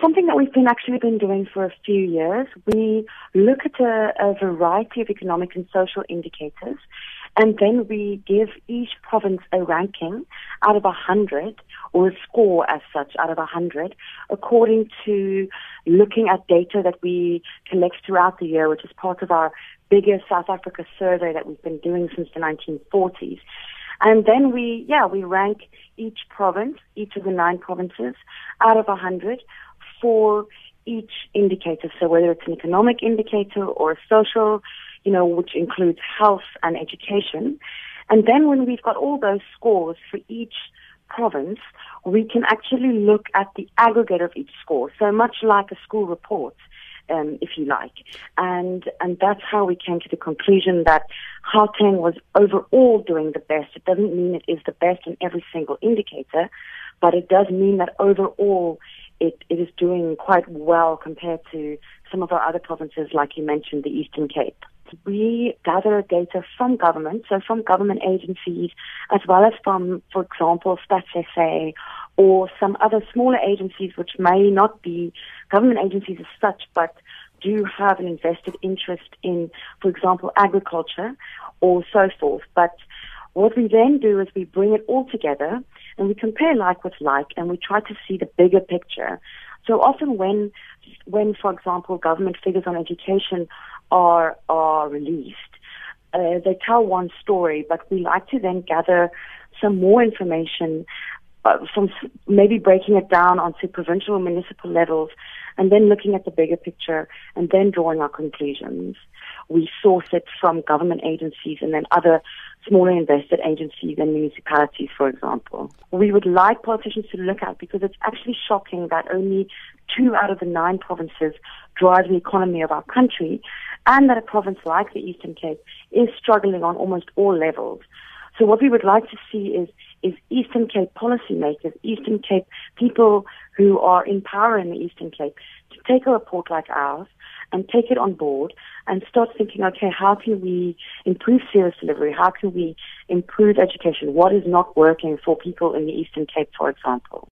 something that we've been actually been doing for a few years. We look at a, a variety of economic and social indicators, and then we give each province a ranking out of a hundred, or a score as such out of a hundred, according to looking at data that we collect throughout the year, which is part of our bigger South Africa survey that we've been doing since the 1940s. And then we, yeah, we rank each province, each of the nine provinces, out of a hundred for each indicator. So whether it's an economic indicator or a social, you know, which includes health and education. And then when we've got all those scores for each province, we can actually look at the aggregate of each score. So much like a school report, um, if you like. And, and that's how we came to the conclusion that Gauteng was overall doing the best. It doesn't mean it is the best in every single indicator, but it does mean that overall it, it is doing quite well compared to some of our other provinces, like you mentioned, the Eastern Cape. We gather data from government, so from government agencies, as well as from, for example, StatsSA or some other smaller agencies which may not be government agencies as such, but do have an invested interest in, for example, agriculture or so forth. But what we then do is we bring it all together and we compare like with like and we try to see the bigger picture. So often when, when for example, government figures on education are, are released, uh, they tell one story, but we like to then gather some more information uh, from maybe breaking it down onto provincial or municipal levels and then looking at the bigger picture and then drawing our conclusions. We source it from government agencies and then other smaller invested agencies and municipalities, for example. We would like politicians to look at because it's actually shocking that only two out of the nine provinces drive the economy of our country and that a province like the Eastern Cape is struggling on almost all levels. So what we would like to see is is Eastern Cape policymakers, Eastern Cape people who are in power in the Eastern Cape to take a report like ours and take it on board and start thinking, okay, how can we improve service delivery? How can we improve education? What is not working for people in the Eastern Cape, for example?